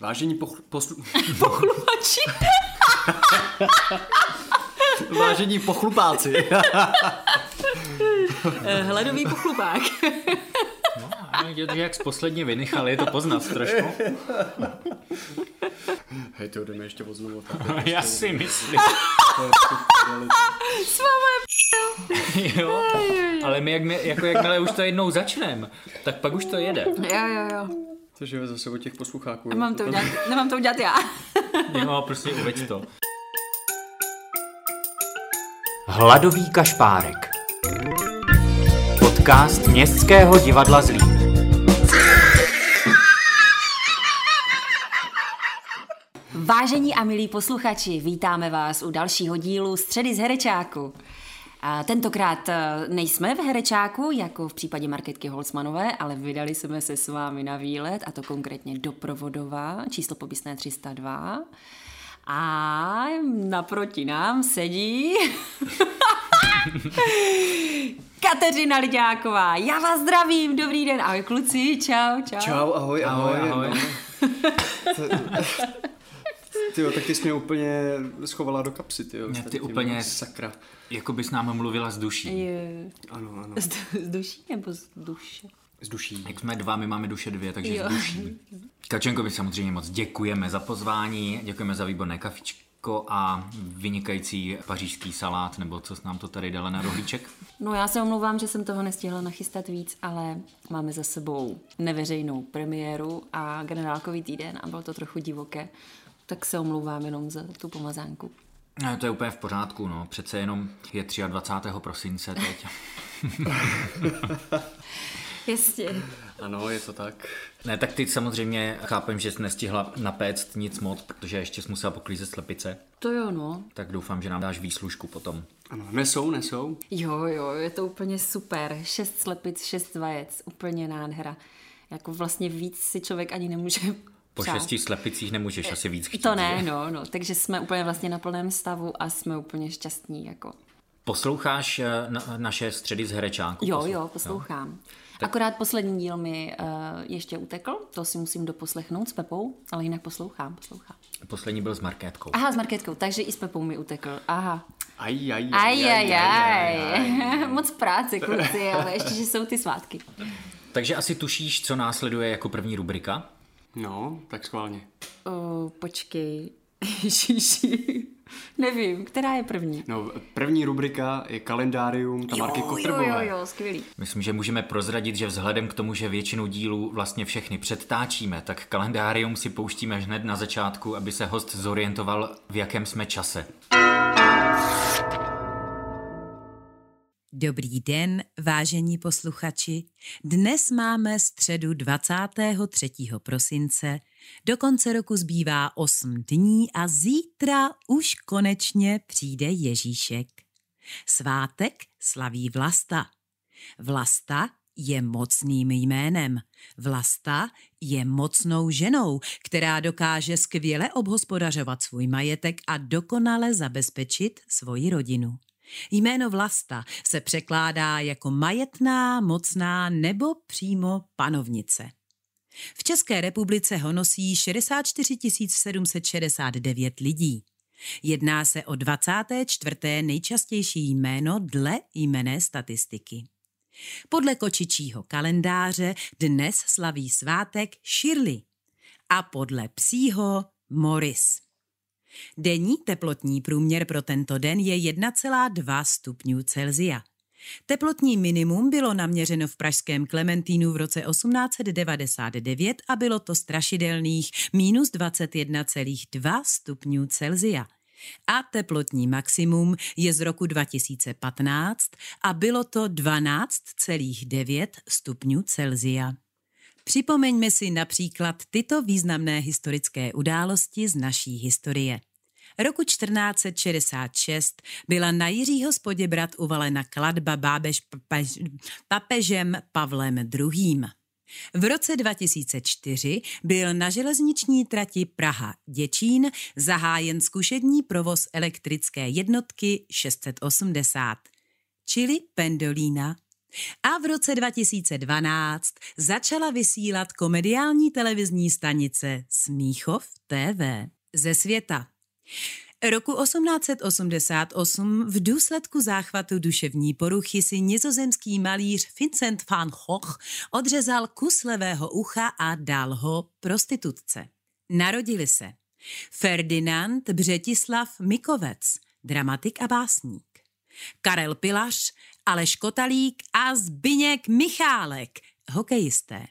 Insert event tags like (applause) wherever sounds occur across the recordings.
Vážení pochl- poslu... (laughs) Pochlupači. (laughs) Vážení pochlupáci. Eh, Hladový pochlupák. No, ale je to jak z poslední vynychali, je to poznat trošku. Hej, to jdeme ještě odnovu. (laughs) Já si myslím. jo, ale my jak, my, jako jakmile už to jednou začneme, tak pak už to jede. Jo, jo, jo. Což je zase od těch poslucháků. Nemám to udělat, nemám to udělat já. (laughs) Jo, prostě uveď to. Hladový kašpárek. Podcast Městského divadla Zlín. Vážení a milí posluchači, vítáme vás u dalšího dílu Středy z Herečáku. A tentokrát eh, nejsme v Herečáku, jako v případě Marketky Holzmanové, ale vydali jsme se s vámi na výlet, a to konkrétně do Provodova, číslo popisné 302. A naproti nám sedí (laughs) Kateřina Liďáková. Já vás zdravím, dobrý den. Ahoj kluci, čau, čau. Čau, ahoj, ahoj. Ahoj, ahoj. (laughs) Ty jo, tak ty jsi mě úplně schovala do kapsy, ty jo. Ne, s tady ty úplně- Sakra. Jako bys nám mluvila z duší. Je, Ano, ano. z, z duší nebo z duše? Z duší. Jak jsme dva, my máme duše dvě, takže Jo. z duší. Kačenko, my samozřejmě moc děkujeme za pozvání, děkujeme za výborné kafičko a vynikající pařížský salát, nebo co jsi nám to tady dala na rohlíček. (laughs) No já se omlouvám, že jsem toho nestihla nachystat víc, ale máme za sebou neveřejnou premiéru a generálkový týden a bylo to trochu divoké. Tak se omlouvám jenom za tu pomazánku. No, to je úplně v pořádku, no. Přece jenom je 23. prosince teď. (laughs) Jasně. Ano, je to tak. Ne, tak ty samozřejmě chápem, že jsi nestihla napéct nic moc, protože ještě jsi musela poklízet slepice. To jo, no. Tak doufám, že nám dáš výslužku potom. Ano, nesou, nesou. Jo, jo, je to úplně super. Šest slepic, šest vajec, úplně nádhera. Jako vlastně víc si člověk ani nemůže Po přát. šesti slepicích nemůžeš asi víc chtít. To ne, no, no. Takže jsme úplně vlastně na plném stavu a jsme úplně šťastní, jako. Posloucháš eh, na, naše středy z Herečánku? Jo, Poslu- jo, poslouchám. Akorát poslední díl mi uh, ještě utekl, to si musím doposlechnout s Pepou, ale jinak poslouchám, poslouchám. Poslední byl s Markétkou. Aha, s Marketkou, takže i s Pepou mi utekl. Aha. Aj, aj, Aj, aj, (laughs) aj. Moc práce, kluci, ale ještě, že jsou ty svátky. Takže asi tušíš, co následuje jako první rubrika? No, tak schválně. O, počkej. (laughs) Ježiši. Nevím, která je první? No, první rubrika je kalendárium Tamarky jo, jo, Kotrbové. jo, jo, skvělý. Myslím, že můžeme prozradit, že vzhledem k tomu, že většinu dílů vlastně všechny předtáčíme, tak kalendárium si pouštíme hned na začátku, aby se host zorientoval, v jakém jsme čase. Dobrý den, vážení posluchači. Dnes máme středu 23. prosince. Do konce roku zbývá 8 dní a zítra už konečně přijde Ježíšek. Svátek slaví Vlasta. Vlasta je mocným jménem. Vlasta je mocnou ženou, která dokáže skvěle obhospodařovat svůj majetek a dokonale zabezpečit svoji rodinu. Jméno Vlasta se překládá jako majetná, mocná nebo přímo panovnice. V České republice ho nosí 64 769 lidí. Jedná se o 24. nejčastější jméno dle jmené statistiky. Podle kočičího kalendáře dnes slaví svátek Shirley a podle psího Morris. Denní teplotní průměr pro tento den je 1,2 stupňů Celzia. Teplotní minimum bylo naměřeno v pražském Klementínu v roce 1899 a bylo to strašidelných minus 21,2 stupňů Celzia. A teplotní maximum je z roku 2015 a bylo to 12,9 stupňů Celzia. Připomeňme si například tyto významné historické události z naší historie. Roku 1466 byla na Jiřího Spoděbrat uvalena kladba bábež papež, papežem Pavlem II. V roce 2004 byl na železniční trati Praha-Děčín zahájen zkušební provoz elektrické jednotky 680, čili pendolína A v roce 2012 začala vysílat komediální televizní stanice Smíchov TV ze světa. Roku 1888 v důsledku záchvatu duševní poruchy si nizozemský malíř Vincent van Gogh odřezal kus levého ucha a dal ho prostitutce. Narodili se Ferdinand Břetislav Mikovec, dramatik a básník. Karel Pilař, Aleš Kotalík a Zbyněk Michálek, hokejisté.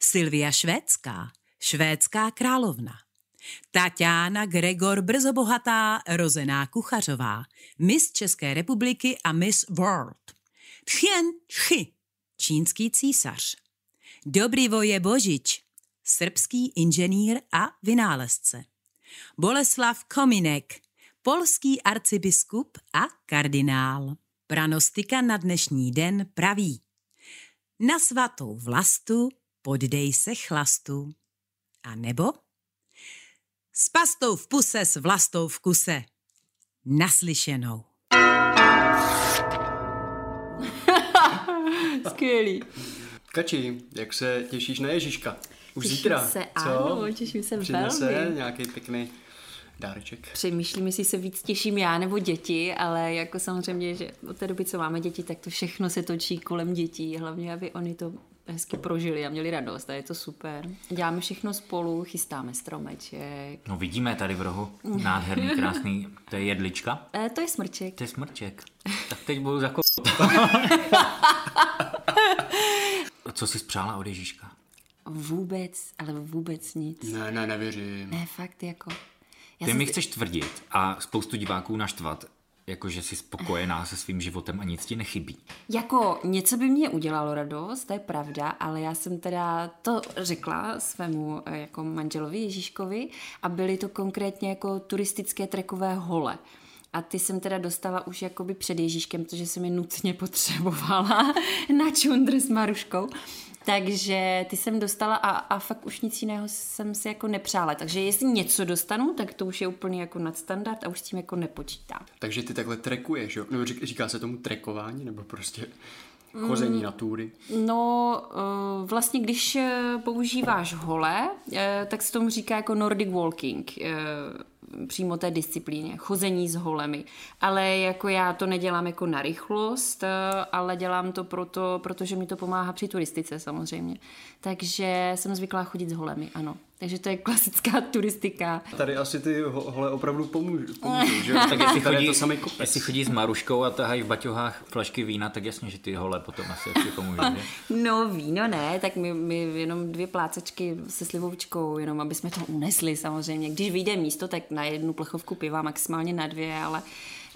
Silvia Švédská, švédská královna. Tatiana Gregor Brzobohatá, rozená Kuchařová, Miss České republiky a Miss World. Tchien Chi, čínský císař. Voje Božič, srbský inženýr a vynálezce. Boleslav Kominek, polský arcibiskup a kardinál. Pranostika na dnešní den praví. Na svatou vlastu poddej se chlastu. A nebo s pastou v puse, s vlastou v kuse. Naslyšenou. (laughs) Skvělý. Kači, jak se těšíš na Ježíška? Už Těším zítra. se, co? ano, těším se Přinese velmi. nějaký pěkný dáreček. Přemýšlím, jestli se víc těším já nebo děti, ale jako samozřejmě, že od té doby, co máme děti, tak to všechno se točí kolem dětí, hlavně, aby oni to hezky prožili a měli radost a je to super. Děláme všechno spolu, chystáme stromeček. No vidíme tady v rohu, nádherný, krásný, to je jedlička, (laughs) E, to je smrček. to je smrček. Tak teď budu zakoupat. (laughs) Co jsi spřála od Ježíška? Vůbec, ale vůbec nic. Ne, ne, nevěřím. Ne, fakt jako. Já Ty mi chceš tvrdit a spoustu diváků naštvat, jako že jsi spokojená se svým životem a nic ti nechybí. Jako něco by mě udělalo radost, to je pravda, ale já jsem teda to řekla svému eh, jako manželovi Ježíškovi a byly to konkrétně jako turistické trekové hole. A ty jsem teda dostala už jakoby před Ježíškem, protože jsem je nutně (laughs) potřebovala na čundr s Maruškou. Takže ty jsem dostala a, a fakt už nic jiného jsem si jako nepřála. Takže jestli něco dostanu, tak to už je úplně jako nadstandard a už s tím jako nepočítám. Takže ty takhle trekuješ, jo? Nebo řík- říká se tomu trekování, nebo prostě chození Mm. na túry? No, eh, vlastně když eh, používáš hole, eh, tak se tomu říká jako Nordic walking, přímo té disciplíně, chození s holemi. Ale jako já to nedělám jako na rychlost, eh, ale dělám to proto, protože mi to pomáhá při turistice samozřejmě. Takže jsem zvyklá chodit s holemi, ano. Takže to je klasická turistika. Tady asi ty ho- hole opravdu pomůžou, pomůžou že jo? Tak jestli chodí, je to samý kopec. jestli chodí s Maruškou a tahají v baťohách flašky vína, tak jasně, že ty hole potom asi taky pomůžou. že? No víno ne, tak my, my jenom dvě plácečky se slivovčkou, jenom aby jsme to unesli samozřejmě. Když vyjde místo, tak na jednu plechovku piva, maximálně na dvě, ale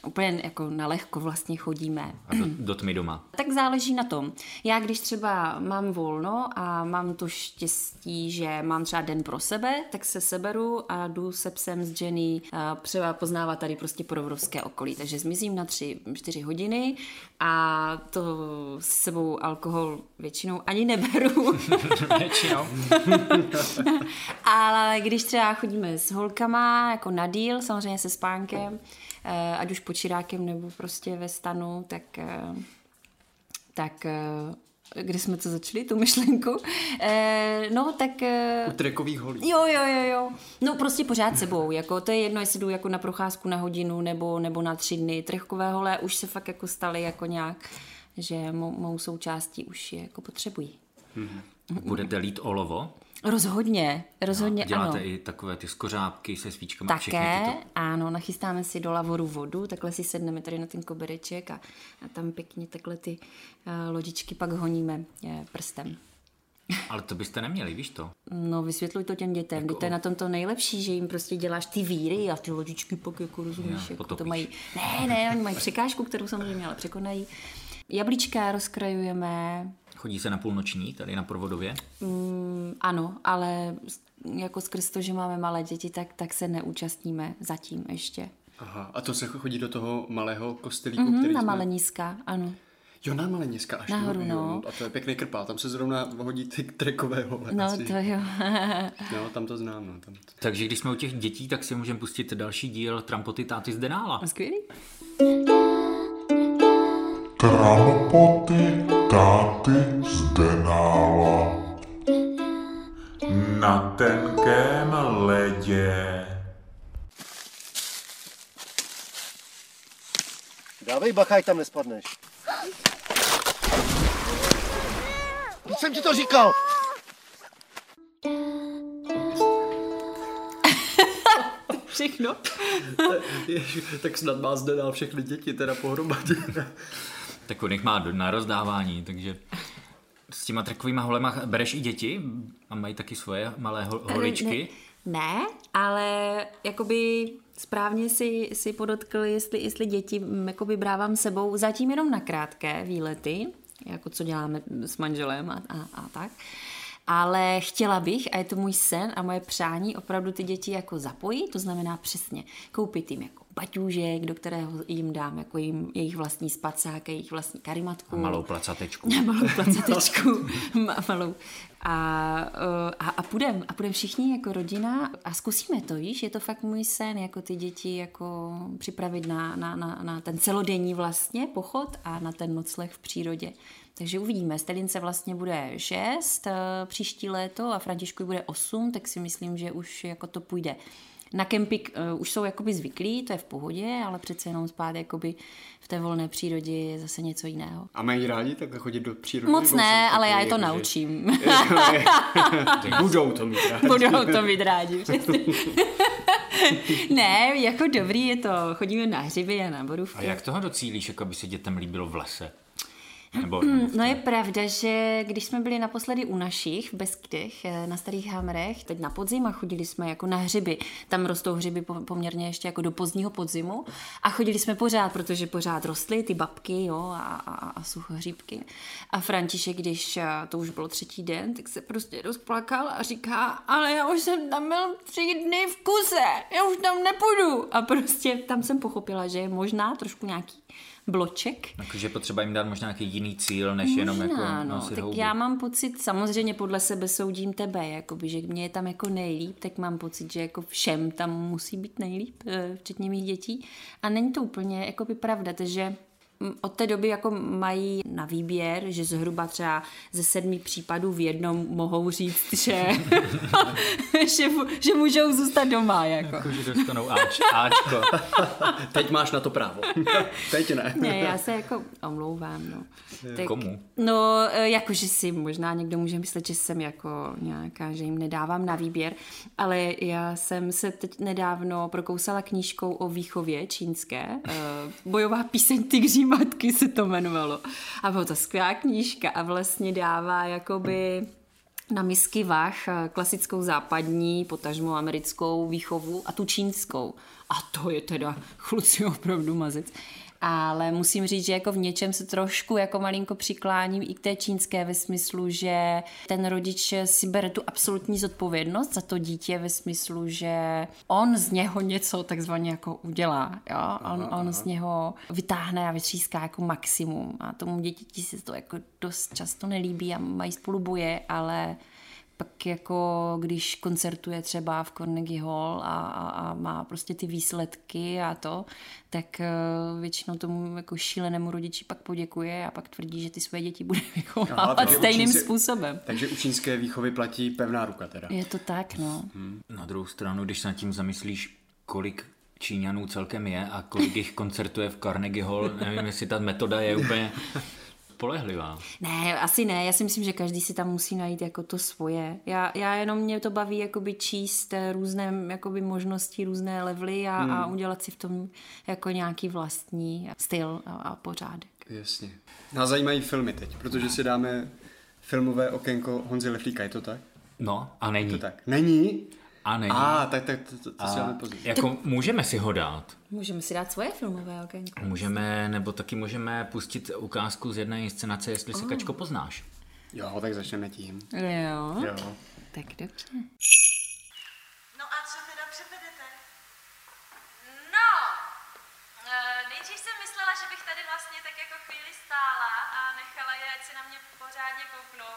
úplně jako na lehko vlastně chodíme. A do, do tmy doma. Tak záleží na tom. Já když třeba mám volno a mám to štěstí, že mám třeba den pro sebe, tak se seberu a jdu se psem s Jenny a třeba poznávat tady prostě porovrovské okolí. Takže zmizím na tři, čtyři hodiny a to s sebou alkohol většinou ani neberu. (laughs) Většinou. (laughs) Ale když třeba chodíme s holkama jako na díl, samozřejmě se spánkem, ať už pod čirákem nebo prostě ve stanu, tak, eh, tak eh, kde jsme to začali, tu myšlenku? Eh, No, tak... eh, U trekových holí. Jo, jo, jo, jo. No prostě pořád sebou, jako to je jedno, jestli jdu jako na procházku na hodinu nebo, nebo na tři dny. Trechkové hole už se fakt jako staly jako nějak, že mou, mou součástí už je jako potřebují. Budete lít olovo? Rozhodně, rozhodně Děláte ano. i takové ty skořápky se svíčkama a všechny Také, tyto. ano, nachystáme si do lavoru vodu, takhle si sedneme tady na ten kobereček a, a tam pěkně takhle ty uh, lodičky pak honíme uh, prstem. (laughs) Ale to byste neměli, víš to? No, vysvětluj to těm dětem, jako... to je na tom to nejlepší, že jim prostě děláš ty víry a ty lodičky pak jako rozumíš, Jo, jako to mají, ne, ne, oni mají překážku, kterou samozřejmě ale překonají. Jablíčka rozkrajujeme, Chodí se na půlnoční tady na Provodově? mm, ano, ale jako skrz to, že máme malé děti, tak, tak se neúčastníme zatím ještě. Aha, a to se chodí do toho malého kostelíku, Mm, který na jsme... Maleniska, ano. Jo, na Maleniska až. Nahoru, jo, no. A to je pěkný krpá, tam se zrovna hodí ty trekové hole. No, asi. to jo. (laughs) No, tam to znám, no. Tam to... Takže když jsme u těch dětí, tak si můžeme pustit další díl Trampoty táty z Denála. Skvělý. Trampoty táty z Denála. Na tenkém ledě. Dávej bacha, tam nespadneš. Teď jsem ti to říkal. (laughs) Všechno? Tak snad má zde dál všechny děti teda pohromadě. (laughs) Tak on jich má do- na rozdávání, takže s těma trekovýma holema bereš i děti a mají taky svoje malé ho- holičky. Ne, ne, ale jakoby správně si, si podotkl, jestli, jestli děti mm, jakoby brávám sebou zatím jenom na krátké výlety, jako co děláme s manželem a, a, a tak. Ale chtěla bych, a je to můj sen a moje přání, opravdu ty děti jako zapojit, to znamená přesně koupit jim jako baťůžek, do kterého jim dám jako jim, jejich vlastní spacák, jejich vlastní karimatku. A malou placatečku. (laughs) malou placatečku, (laughs) ma- malou. A, eh, a, a půjdem, a půjdem všichni jako rodina a zkusíme to, víš, je to fakt můj sen, jako ty děti jako připravit na, na, na, na ten celodenní vlastně pochod a na ten nocleh v přírodě. Takže uvidíme, Stelince vlastně bude 6 příští léto a Františku bude 8, tak si myslím, že už jako to půjde. Na kemping uh, už jsou jakoby zvyklí, to je v pohodě, ale přece jenom spát jakoby v té volné přírodě je zase něco jiného. A mají rádi takhle chodit do přírody? Moc ne, ale já je to naučím. (laughs) že- (laughs) Budou to mít rádi. Budou to mít rádi. (laughs) ne, jako dobrý je to. Chodíme na hřiby a na A borůvky. jak toho docílíš, jako aby se dětem líbilo v lese? Nebo No je pravda, že když jsme byli naposledy u našich v Beskydech, eh, na Starých Hamrech, teď na podzim a chodili jsme jako na hřiby. Tam rostou hřiby po- poměrně ještě jako do pozdního podzimu a chodili jsme pořád, protože pořád rostly ty babky jo, a, a, a suchohříbky. A František, když eh, to už bylo třetí den, tak se prostě rozplakal a říká, ale já už jsem tam byl tři dny v kuse, já už tam nepůjdu. A prostě tam jsem pochopila, že je možná trošku nějaký bloček, Jakože potřeba jim dát možná nějaký jiný cíl, než jenom jako Možná, no. nosit Tak houby. já mám pocit, samozřejmě podle sebe soudím tebe, jakoby, že mě je tam jako nejlíp, tak mám pocit, že jako všem tam musí být nejlíp, eh, včetně mých dětí. A není to úplně jakoby pravda, takže od té doby jako mají na výběr, že zhruba třeba ze sedmi případů v jednom mohou říct, že, (laughs) že, že můžou zůstat doma. Jako. Jako, že dostanou Ač, Ačko. (laughs) Teď máš na to právo. (laughs) Teď ne. Ne, já se jako omlouvám, no. Tak, Komu? No, eh, jakože si možná někdo může myslet, že jsem jako nějaká, že jim nedávám na výběr, ale já jsem se teď nedávno prokousala knížkou o výchově čínské. eh, Bojová píseň Tygří matky se to jmenovalo. A byla to skvělá knížka a vlastně dává jakoby na misky vah eh, klasickou západní, potažmo americkou výchovu a tu čínskou. A to je teda (laughs) chluci opravdu mazec. Ale musím říct, že jako v něčem se trošku jako malinko přikláním i k té čínské ve smyslu, že ten rodič si bere tu absolutní zodpovědnost za to dítě ve smyslu, že on z něho něco takzvaně jako udělá. Jo? On, on z něho vytáhne a vytříská jako maximum. A tomu děti se to jako dost často nelíbí a mají spolu boje, ale pak jako když koncertuje třeba v Carnegie Hall a, a, a má prostě ty výsledky a to, tak eh, většinou tomu jako šílenému rodiči pak poděkuje a pak tvrdí, že ty své děti bude (laughs) vychovávat takže stejným učí se- způsobem. Takže u čínské výchovy platí pevná ruka teda. Je to tak, no. Na druhou stranu, když se nad tím zamyslíš, kolik Číňanů celkem je a kolik jich koncertuje v Carnegie Hall, nevím, jestli ta metoda je úplně (laughs) spolehlivá. Ne, asi ne. Já si myslím, že každý si tam musí najít jako to svoje. Já, já jenom mě to baví jakoby číst eh, různé jakoby možnosti, různé levely a, hmm. a udělat si v tom jako nějaký vlastní styl a, a pořádek. Jasně. Nás zajímají filmy teď, protože si dáme filmové okénko Honzy Leflíka, je to tak? No, a není. To tak. Není? A není. A, tak, tak to, to, to si dáme později. Jako můžeme si ho dát. Můžeme si dát svoje filmové okénko. Můžeme, nebo taky můžeme pustit ukázku z jedné inscenace, jestli si Kačko poznáš. Jo, tak začneme tím. Jo. Jo. Tak dobře. No a co teda předvedete? No, eh, nejdřív jsem myslela, že bych tady vlastně tak jako chvíli stála a nechala je, ať se na mě pořádně kouknou.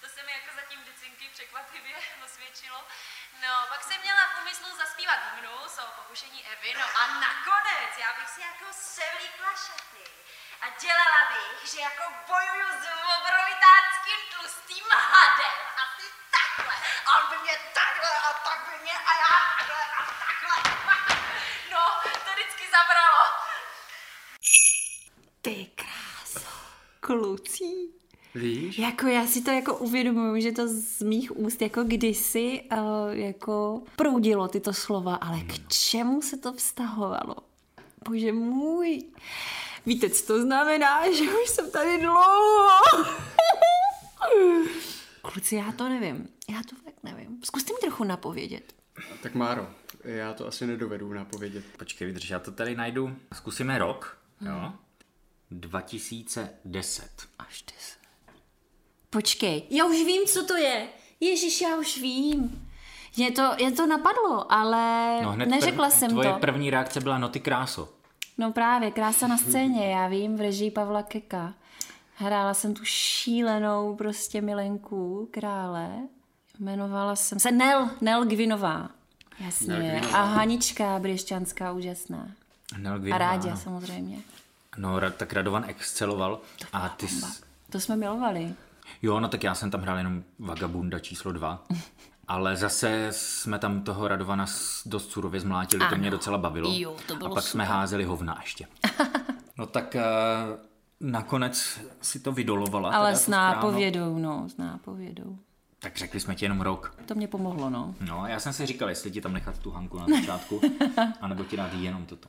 To se mi jako zatím dycinky překvapivě (laughs) osvědčilo. No, pak jsem měla v úmyslu zaspívat hymnu o pokušení Evy, no a nakonec já bych si jako sevlíkla šaty a dělala bych, že jako bojuju s obrovitánským tlustým hadem. Asi takhle. A by mě takhle a tak by mě a já takhle a takhle. (laughs) No, to vždycky zabralo. Ty kráso, kluci. Víš? Jako já si to jako uvědomuju, že to z mých úst jako kdysi uh, jako proudilo tyto slova, ale k čemu se to vztahovalo? Bože můj. Víte, co to znamená, (laughs) že už jsem tady dlouho. (laughs) Kluci, já to nevím. Já to fakt nevím. Zkuste mi trochu napovědět. Tak Máro, já to asi nedovedu napovědět. Počkej, vydrž, já to tady najdu. Zkusíme rok, jo? 2010. Až deset. Počkej, já už vím, co to je. Ježíš, já už vím. Je to, je to napadlo, ale No hned neřekla prv, jsem tvoje to. první reakce byla no ty kráso. No právě, krása na scéně, já vím, v režii Pavla Keka. Hrála jsem tu šílenou prostě milenku krále. Jmenovala jsem se Nel, Nel Gvinová. Jasně. A Hanička Břešťanská, úžasná. Nel A Gvinová, Rádě ano. samozřejmě. No, tak Radovan exceloval. A ty Bomba. jsi... To jsme milovali. Jo, no tak já jsem tam hrál jenom Vagabunda číslo dva. (laughs) Ale zase jsme tam toho Radovana dost surově zmlátili, to Ano. mě docela bavilo. Jo, to bylo A pak jsme super. házeli hovna ještě. (laughs) no tak uh, nakonec si to vydolovala. Ale teda, s nápovědou, no, s nápovědou. Tak řekli jsme ti jenom rok. To mě pomohlo, no. No, já jsem si říkal, jestli ti tam nechat tu Hanku na (laughs) začátku, anebo ti dát jenom toto.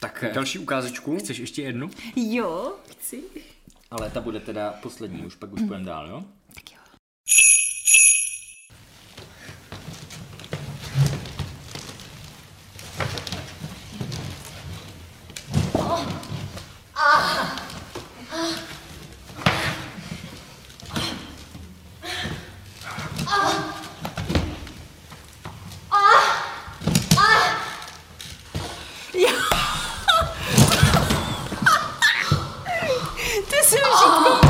Tak eh, Další ukázečku. chceš ještě jednu? Jo, chci. Ale ta bude teda poslední, už pak už půjdeme dál, jo? Tak jo. To jsou žitko...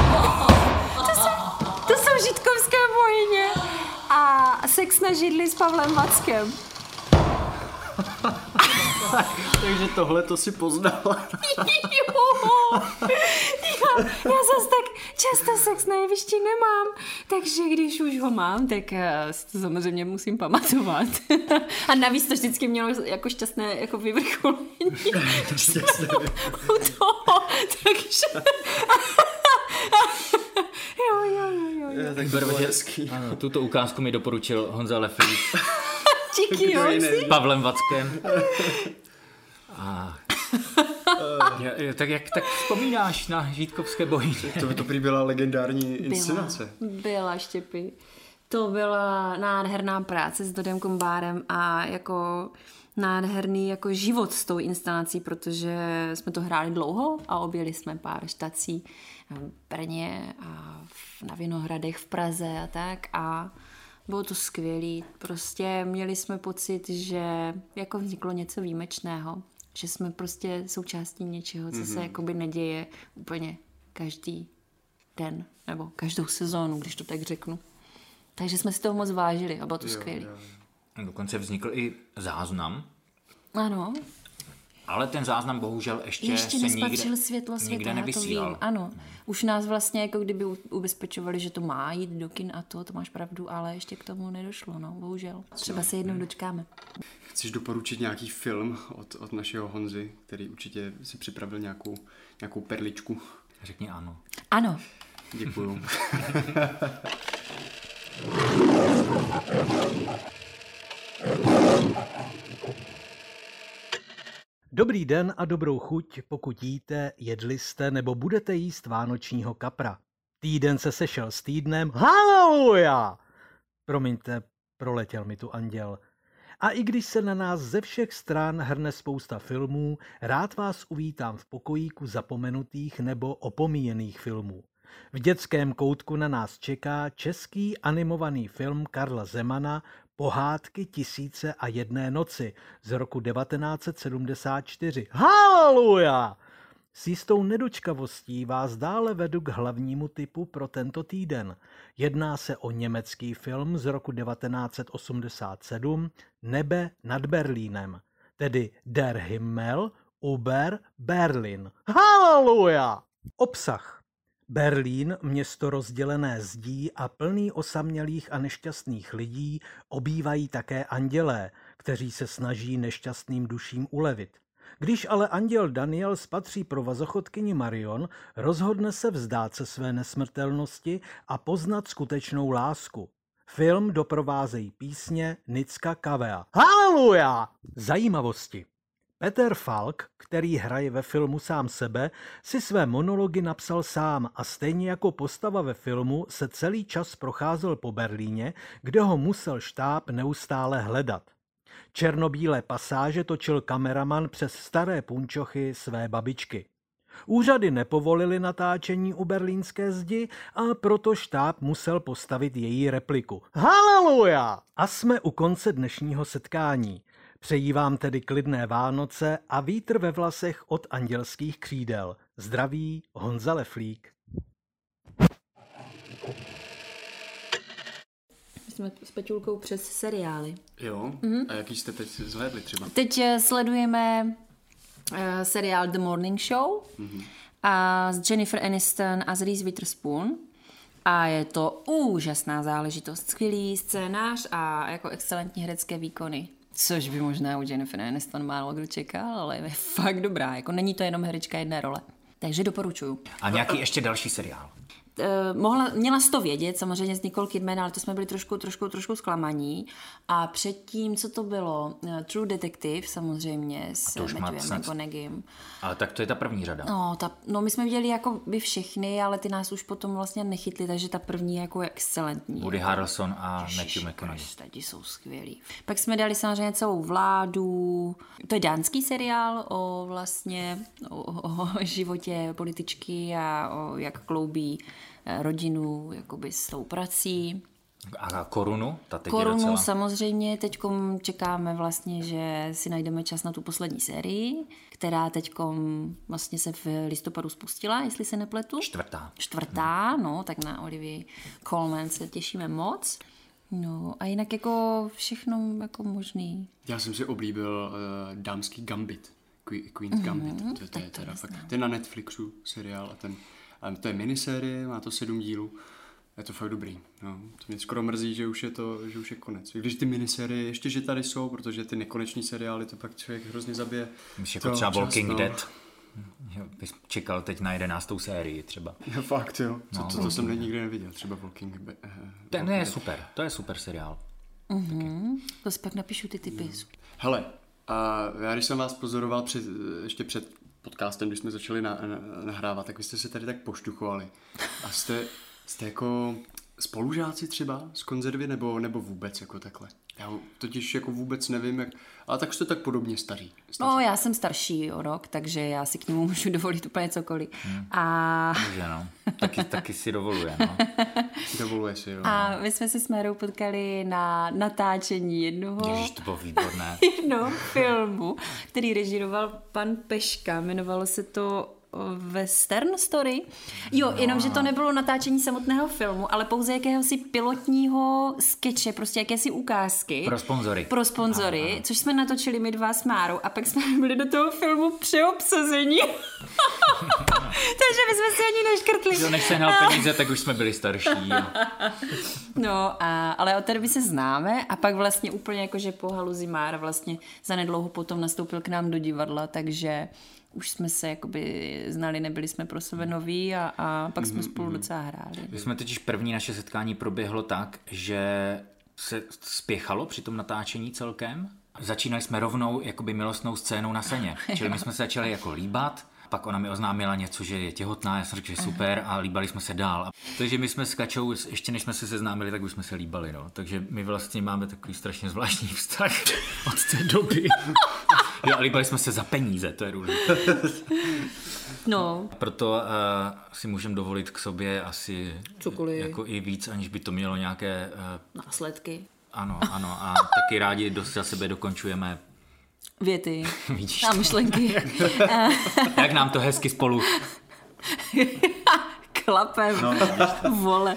To jsou, to jsou žitkovské bohyně na židli s Pavlem Vackem. (laughs) Takže tohle to si poznala. (laughs) Jo. Já, já zase tak často sex na jevišti nemám, takže když už ho mám, tak eh, si to samozřejmě musím pamatovat. (laughs) A navíc to vždycky mělo jako šťastné jako vyvrcholení. U toho, takže... Jo, jo, jo, jo. tak to bylo hezký. Ano, tuto ukázku mi doporučil Honza Leflík (laughs) Díky, jo. s Pavlem Vackem. (laughs) A... Je- je- tak jak tak vzpomínáš na žítkovské bohy? To, to prý byla legendární inscenace. Byla, byla Štěpy. To byla nádherná práce s Dodem Kombárem a jako nádherný jako život s tou instalací, protože jsme to hráli dlouho a objeli jsme pár štací v Brně a na Vinohradech v Praze a tak a bylo to skvělý. Prostě měli jsme pocit, že jako vzniklo něco výjimečného, že jsme prostě součástí něčeho, co se jakoby neděje úplně každý den, nebo každou sezónu, když to tak řeknu. Takže jsme si toho moc vážili a bylo to skvělé. Dokonce vznikl i záznam, Ano, ale ten záznam bohužel ještě, ještě se nespatřil nikde, světlo nikde světa, to nevysílal. vím. Ano, už nás vlastně jako kdyby ubezpečovali, že to má jít do kin a to, to máš pravdu, ale ještě k tomu nedošlo, no, bohužel. Třeba se jednou dočkáme. Chceš doporučit nějaký film od, od našeho Honzy, který určitě si připravil nějakou, nějakou perličku. Řekni ano. Ano, Děkuju. (laughs) Dobrý den a dobrou chuť, pokud jíte, jedli jste nebo budete jíst vánočního kapra. Týden se sešel s týdnem. Haleluja! Promiňte, proletěl mi tu anděl. A i když se na nás ze všech stran hrne spousta filmů, rád vás uvítám v pokojíku zapomenutých nebo opomíjených filmů. V dětském koutku na nás čeká český animovaný film Karla Zemana Pohádky tisíce a jedné noci z roku 1974. Haleluja! S jistou nedočkavostí vás dále vedu k hlavnímu typu pro tento týden. Jedná se o německý film z roku 1987 Nebe nad Berlínem, tedy Der Himmel über Berlin. Haleluja! Obsah. Berlín, město rozdělené zdí a plný osamělých a nešťastných lidí, obývají také andělé, kteří se snaží nešťastným duším ulevit. Když ale anděl Daniel spatří pro vazochodkyni Marion, rozhodne se vzdát se své nesmrtelnosti a poznat skutečnou lásku. Film doprovázejí písně Nicka Kavea. Haleluja! Zajímavosti. Peter Falk, který hraje ve filmu sám sebe, si své monology napsal sám a stejně jako postava ve filmu se celý čas procházel po Berlíně, kde ho musel štáb neustále hledat. Černobílé pasáže točil kameraman přes staré punčochy své babičky. Úřady nepovolili natáčení u berlínské zdi a proto štáb musel postavit její repliku. Haleluja! A jsme u konce dnešního setkání. Přeji vám tedy klidné Vánoce a vítr ve vlasech od andělských křídel. Zdraví Honza Leflík. Jsme s Peťulkou přes seriály. Jo? Mm-hmm. A jaký jste teď zhlédli třeba? Teď eh, sledujeme uh, seriál The Morning Show mm-hmm. a s Jennifer Aniston a s Reese Witherspoon. A je to úžasná záležitost. Skvělý scénář a jako excelentní herecké výkony. Což by možná u Jennifer Aniston málo kdo čekal, ale je fakt dobrá. Jako není to jenom herečka jedné role. Takže doporučuju. A nějaký ještě další seriál. Uh, mohla, měla jsi to vědět, samozřejmě z Nicole Kidman, ale to jsme byli trošku, trošku, trošku zklamaní. A předtím, co to bylo? Uh, True Detective, samozřejmě, s Matthewem McConaughey. Ale tak to je ta první řada. No, ta, no, my jsme viděli jako by všechny, ale ty nás už potom vlastně nechytli, takže ta první je jako excelentní. Woody Harrelson a Matthew McConaughey. Ti jsou skvělí. Pak jsme dali samozřejmě celou vládu. To je dánský seriál o vlastně o, o životě političky a o jak kloubí rodinu jakoby s tou prací. A korunu? Ta teď korunu docela... samozřejmě, teď čekáme vlastně, že si najdeme čas na tu poslední sérii, která teď vlastně se v listopadu spustila, jestli se nepletu. Čtvrtá. Čtvrtá, hmm. no, tak na Olivii Colman se těšíme moc. No a jinak jako všechno jako možný. Já jsem si oblíbil uh, dámský Gambit, Queen's Gambit. Mm-hmm, to, to, je teda fakt, to je na Netflixu seriál a ten a to je minisérie, má to sedm dílů. Je to fakt dobrý. No. To mě skoro mrzí, že už je to, že už je konec. Když ty minisérie ještě, že tady jsou, protože ty nekoneční seriály to pak člověk hrozně zabije. Víš, jako třeba Walking no. Dead. Bys čekal teď na jedenáctou sérii třeba. Jo, fakt jo. Co, no, to, to, to jsem nikdy neviděl. Třeba Walking, uh, Ten je super. To je super seriál. Mm-hmm. To si pak napíšu ty typy. Mm. Hele, a já když jsem vás pozoroval před, ještě před podcastem, když jsme začali na, na, nahrávat, tak vy jste se tady tak poštuchovali. A jste, jste jako spolužáci třeba z konzervy nebo, nebo vůbec jako takhle? Já totiž jako vůbec nevím, jak... Ale tak jste tak podobně staří. staří. No, já jsem starší o rok, takže já si k němu můžu (laughs) dovolit úplně cokoliv. Hmm. A... Může, no. Taky, taky si dovoluje, no. (laughs) Dovoluje si, jo. A my jsme se s Mérou potkali na natáčení jednoho... Ježiš, to bylo výborné. (laughs) jednoho filmu, který režiroval pan Peška. Jmenovalo se to western story. Jo, no. jenom, že to nebylo natáčení samotného filmu, ale pouze jakéhosi pilotního skeče, prostě jakési ukázky. Pro sponzory. Pro sponzory, Aha. což jsme natočili my dva s Márou a pak jsme (laughs) byli do toho filmu přeobsazení. (laughs) Takže my jsme si ani neškrtli. Jo, než se peníze, tak už jsme byli starší. (laughs) no, a, ale od té doby se známe a pak vlastně úplně jakože po haluzi Mára vlastně zanedlouho potom nastoupil k nám do divadla, takže už jsme se jakoby znali, nebyli jsme pro sebe noví a, a pak jsme mm-hmm. spolu docela hráli. My jsme totiž první naše setkání proběhlo tak, že se spěchalo při tom natáčení celkem. Začínali jsme rovnou jakoby milostnou scénou na seně. (laughs) Čili my jsme se začali jako líbat, pak ona mi oznámila něco, že je těhotná, já jsem řekl, že super a líbali jsme se dál. Takže my jsme s Kačou, ještě než jsme se seznámili, tak už jsme se líbali. No. Takže my vlastně máme takový strašně zvláštní vztah (laughs) od té doby. (laughs) Jo, a líbali jsme se za peníze, to je důležité. (laughs) No. Proto uh, si můžeme dovolit k sobě asi Cokoliv. jako i víc, aniž by to mělo nějaké... Uh, Následky. Ano, ano. A taky rádi dost za sebe dokončujeme věty (laughs) Vidíš a myšlenky. (laughs) Jak nám to hezky spolu. Klapem, no, vole.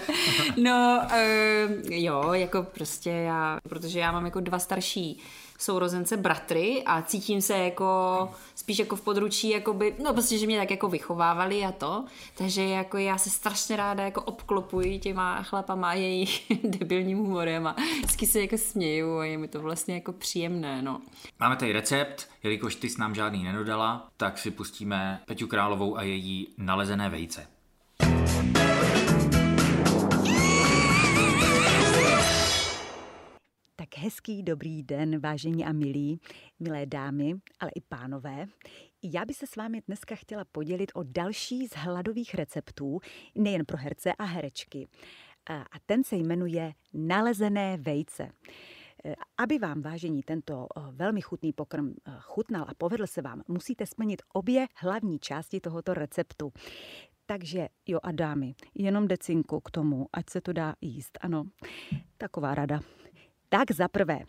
No, uh, jo, jako prostě já, protože já mám jako dva starší sourozence bratry a cítím se jako spíš jako v područí, jakoby, no prostě, že mě tak jako vychovávali a to, takže jako já se strašně ráda jako obklopuji těma chlapama a jejich (laughs) debilním humorem a vždycky se jako směju a je mi to vlastně jako příjemné, no. Máme tady recept, jelikož ty s nám žádný nedodala, tak si pustíme Peťu Královou a její nalezené vejce. Tak hezký dobrý den, vážení a milí, milé dámy, ale i pánové. Já bych se s vámi dneska chtěla podělit o další z hladových receptů, nejen pro herce a herečky. A ten se jmenuje Nalezené vejce. Aby vám, vážení, tento velmi chutný pokrm chutnal a povedl se vám, musíte splnit obě hlavní části tohoto receptu. Takže jo a dámy, jenom decinku k tomu, ať se to dá jíst, ano. Taková rada. Tak za prvé,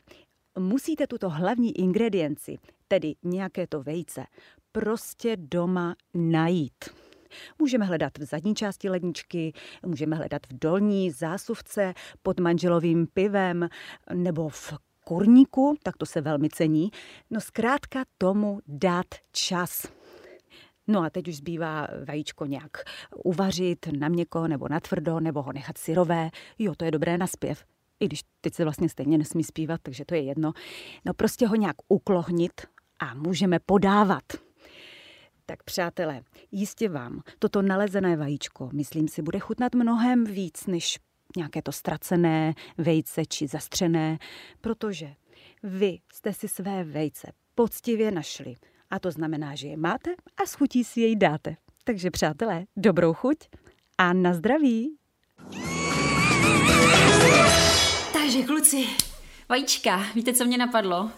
musíte tuto hlavní ingredienci, tedy nějaké to vejce, prostě doma najít. Můžeme hledat v zadní části ledničky, můžeme hledat v dolní zásuvce pod manželovým pivem nebo v kurníku, tak to se velmi cení. No zkrátka tomu dát čas. No a teď už zbývá vajíčko nějak uvařit na měko nebo na tvrdo, nebo ho nechat syrové. Jo, to je dobré na zpěv. I když teď se vlastně stejně nesmí zpívat, takže to je jedno. No prostě ho nějak uklohnit a můžeme podávat. Tak přátelé, jistě vám toto nalezené vajíčko, myslím si, bude chutnat mnohem víc než nějaké to ztracené vejce či zastřené, protože vy jste si své vejce poctivě našli – a to znamená, že je máte a s chutí si jej dáte. Takže přátelé, dobrou chuť a na zdraví. Takže kluci, vajíčka, víte, co mě napadlo?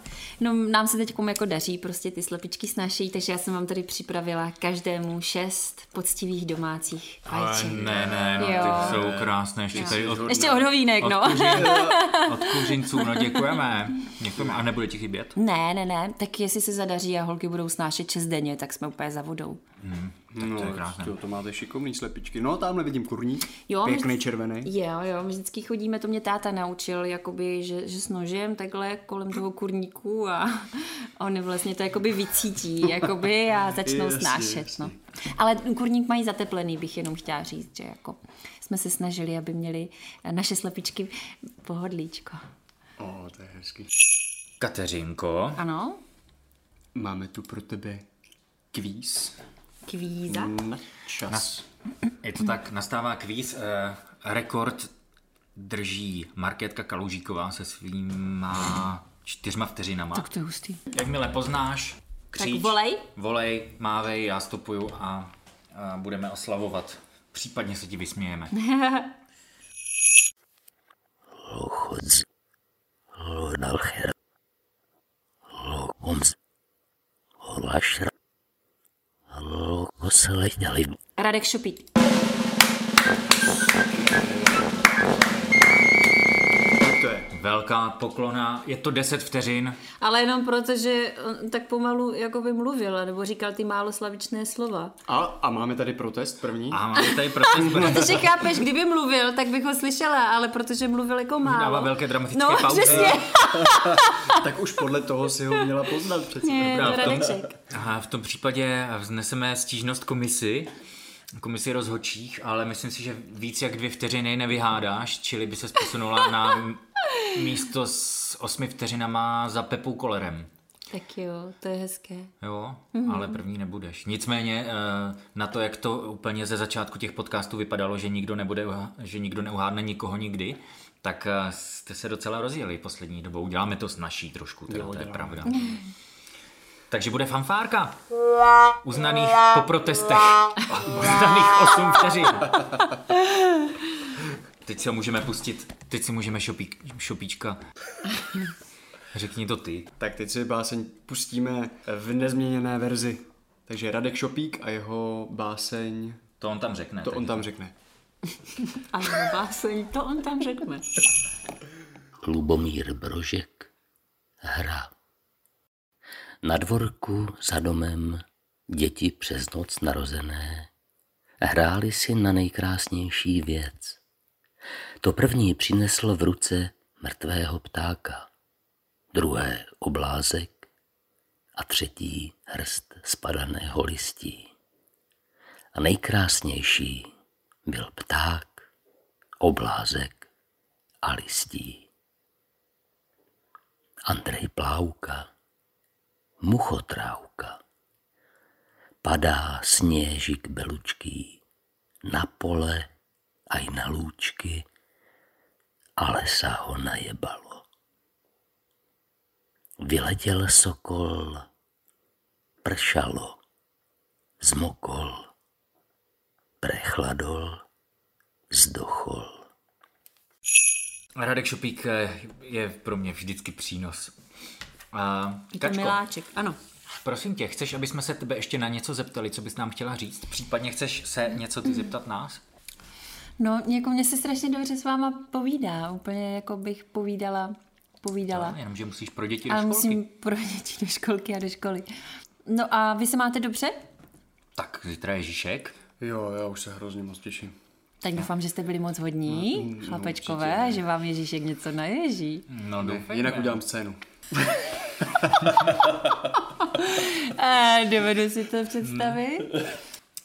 No, nám se teď jako daří, prostě ty slepičky snášejí, takže já jsem vám tady připravila každému šest poctivých domácích vajíček. ne, ne, no, Jo. ty jsou krásné, ještě tady od, Ještě od hovínek, od, no. kuřin- (laughs) od kuřinců, no děkujeme. děkujeme. A nebude ti chybět? Ne, ne, ne, tak jestli se zadaří a holky budou snášet šest denně, tak jsme úplně za vodou. No, to je krásné. To, to máte šikovný slepičky. No, tamhle vidím kurník. Jo, Pěkný vždy- červený. Jo, jo, my vždycky chodíme, to mě táta naučil, jakoby, že, že s nožem takhle kolem toho kurníku a (laughs) oni vlastně to jakoby vycítí, (laughs) jakoby a začnou Jasně, snášet, jasně. no. Ale kurník mají zateplený, bych jenom chtěla říct, že jako jsme se snažili, aby měli naše slepičky pohodlíčko. O, to je hezký. Kateřinko, Ano, Máme tu pro tebe kvíz. Kvíza. Na čas. je to tak, nastává kvíz. Eh, rekord drží Markétka Kalužíková se svýma čtyřma vteřinama. Tak to je hustý. Jakmile poznáš, kříč, Tak volej. volej, mávej, já stopuju a, a budeme oslavovat. Případně se ti vysmějeme. (laughs) Lochudz, Lonalcher, Lokumz, Olašra, Lokosleňalin. Radek Šopík. Velká poklona, je to 10 vteřin. Ale jenom proto, že on tak pomalu jakoby mluvil, nebo říkal ty málo slavičné slova. A, a máme tady protest první. A máme tady protest, Protože chápeš, kdyby mluvil, tak bych ho slyšela, ale protože mluvil jako málo. dává velké dramatické no, pauzy. přesně. (laughs) Tak už podle toho si ho měla poznat přece. Dobrá, v tom, aha, v tom případě vzneseme stížnost komisi, komisi rozhodčích, ale myslím si, že víc jak dvě vteřiny nevyhádáš, čili by se posunula na místo s osmi vteřinama za Pepou Kolerem. Tak jo, to je hezké. Jo, Mhm. ale první nebudeš. Nicméně eh, na to, jak to úplně ze začátku těch podcastů vypadalo, že nikdo, nebude, že nikdo neuhádne nikoho nikdy, tak eh, jste se docela rozjeli poslední dobou. Děláme to s naší trošku, teda, Jo, to je děláme. pravda. Takže bude fanfárka. Uznaných po protestech. (laughs) Uznaných 8 vteřin. Teď si ho můžeme pustit. Teď si můžeme šopík, šopíčka. (laughs) Řekni to ty. Tak teď si báseň pustíme v nezměněné verzi. Takže Radek Šopík a jeho báseň, To on tam řekne. to on tam řekne. A jeho báseň, to on tam řekne. Lubomír Brožek hra. Na dvorku za domem děti přes noc narozené hráli si na nejkrásnější věc. To první přinesl v ruce mrtvého ptáka, druhé oblázek a třetí hrst spadaného listí. A nejkrásnější byl pták, oblázek a listí. Andrej Pláuka, muchotrávka, padá sněžík belučký na pole a i na lůčky, ale sa ho najebalo. Vyletěl sokol, pršalo, zmokol, prechladol, zdochol. Radek Šupík eh, je pro mě vždycky přínos. A, Je to miláček, ano. prosím tě, chceš, aby jsme se tebe ještě na něco zeptali, co bys nám chtěla říct? Případně chceš se něco ty zeptat nás? No, jako mě se strašně dobře s váma povídá. Úplně jako bych povídala, povídala. No, Jenomže musíš pro děti do Ale školky. musím pro děti do školky a do školy. No a vy se máte dobře? Tak, zítra je Ježíšek. Jo, já už se hrozně moc těším. Tak doufám, že jste byli moc hodní, chlapečkové, a že vám Ježíšek něco naježí. No, doufejme. Jinak udělám scénu. (laughs) Eh, dovedu si to představit.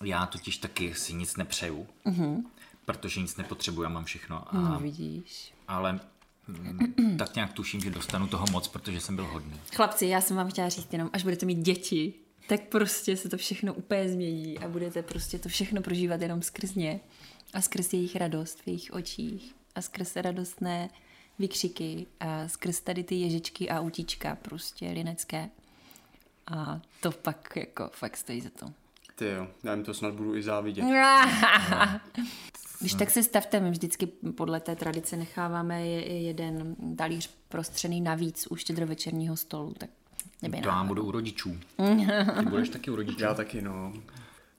Já totiž taky si nic nepřeju, Mhm. Protože nic nepotřebuji, já mám všechno. A, No, vidíš. ale mm, tak nějak tuším, že dostanu toho moc, protože jsem byl hodný. Chlapci, já jsem vám chtěla říct jenom, až budete mít děti, tak prostě se to všechno úplně změní a budete prostě to všechno prožívat jenom skrz ně a skrz jejich radost v jejich očích a skrz radostné vykřiky a skrz tady ty ježičky a utíčka prostě linecké. A to pak jako fakt stojí za to. Ty jo, já jim to snad budu i závidět. (laughs) Když tak se stavte, my vždycky podle té tradice necháváme je- je jeden talíř prostřený navíc u štědrovečerního stolu, tak To já budu u rodičů. (laughs) Ty budeš taky u rodičů. Já taky, no.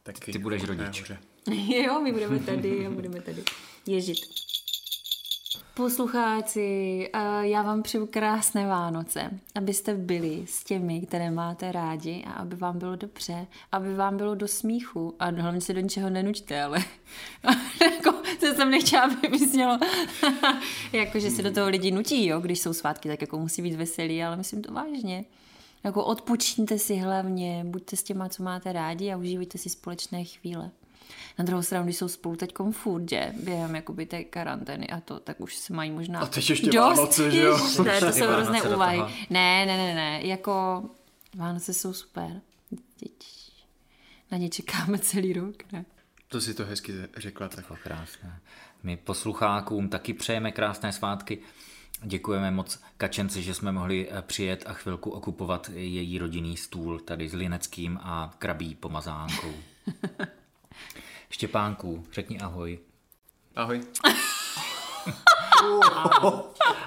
Taky. Ty budeš rodič. Nahoře. (laughs) Jo, my budeme tady a budeme tady ježit. Poslucháci, eh, já vám přeju krásné Vánoce, abyste byli s těmi, které máte rádi a aby vám bylo dobře, aby vám bylo do smíchu a hlavně se do ničeho nenučte, ale (laughs) jako, to jsem nechtěla, aby vysnělo, (laughs) jako, že se do toho lidi nutí, jo, když jsou svátky, tak jako musí být veselý, ale myslím to vážně. Jako odpočíňte si hlavně, buďte s těma, co máte rádi a užívejte si společné chvíle. Na druhou stranu, když jsou spolu teď furt, že během jakoby té karantény a to, tak už se mají možná A teď ještě dost. Vánoce, že jo? Ježiš, ne, to jsou do úvahy. Ne, ne, ne, ne, jako Vánoce jsou super. Teď na ně čekáme celý rok, ne? To si to hezky řekla tak. To krásné. My posluchákům taky přejeme krásné svátky. Děkujeme moc Kačence, že jsme mohli eh, přijet a chvilku okupovat její rodinný stůl tady s Lineckým a krabí pomazánkou. (laughs) Štěpánku, řekni ahoj. Ahoj.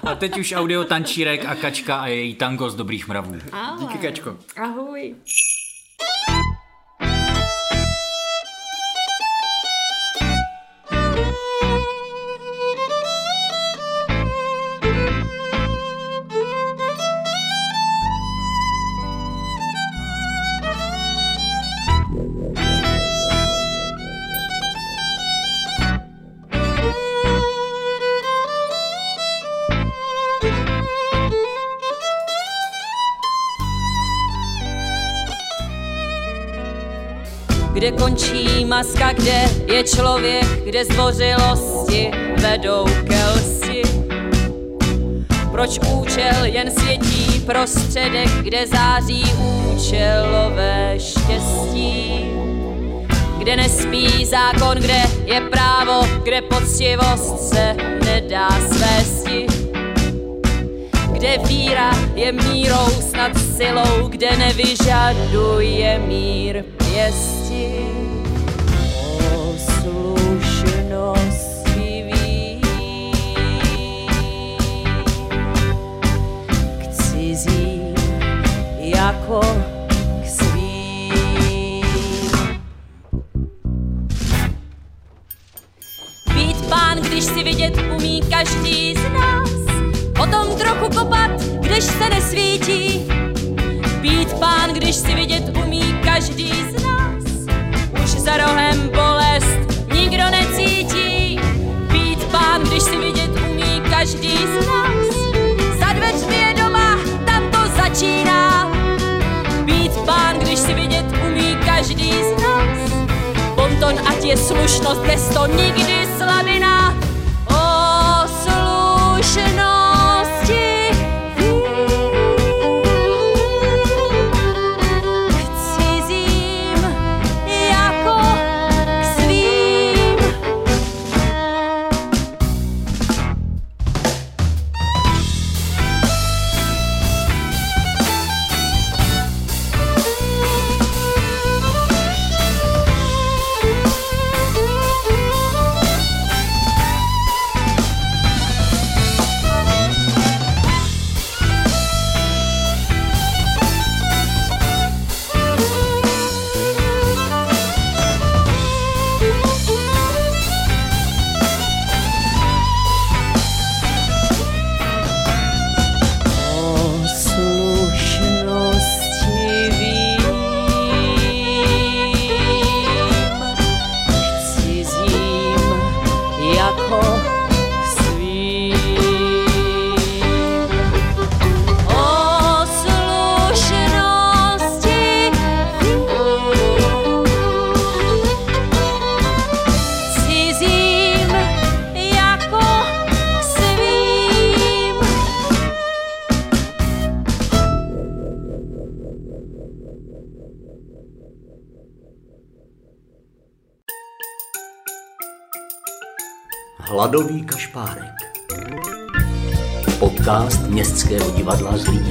A teď už audio tančírek a Kačka a její tango z dobrých mravů. Díky, Kačko. Ahoj. Maska, kde je člověk, kde zdvořilosti vedou ke lsti. Proč účel jen světí prostředek, kde září účelové štěstí? Kde nespí zákon, kde je právo, kde poctivost se nedá svésti. Kde víra je mírou, snad silou, kde nevyžaduje mír pěsti. Jako k svým. Být pán, když si vidět umí každý z nás. Potom trochu kopat, když se nesvítí. Být pán, každý z nás. Už za rohem bolest nikdo necítí. Být pán, když si vidět umí každý z nás. Za dveřmi je doma, tam to začíná. Ponton, ať je slušnost, bez to nikdy slabina. Hladový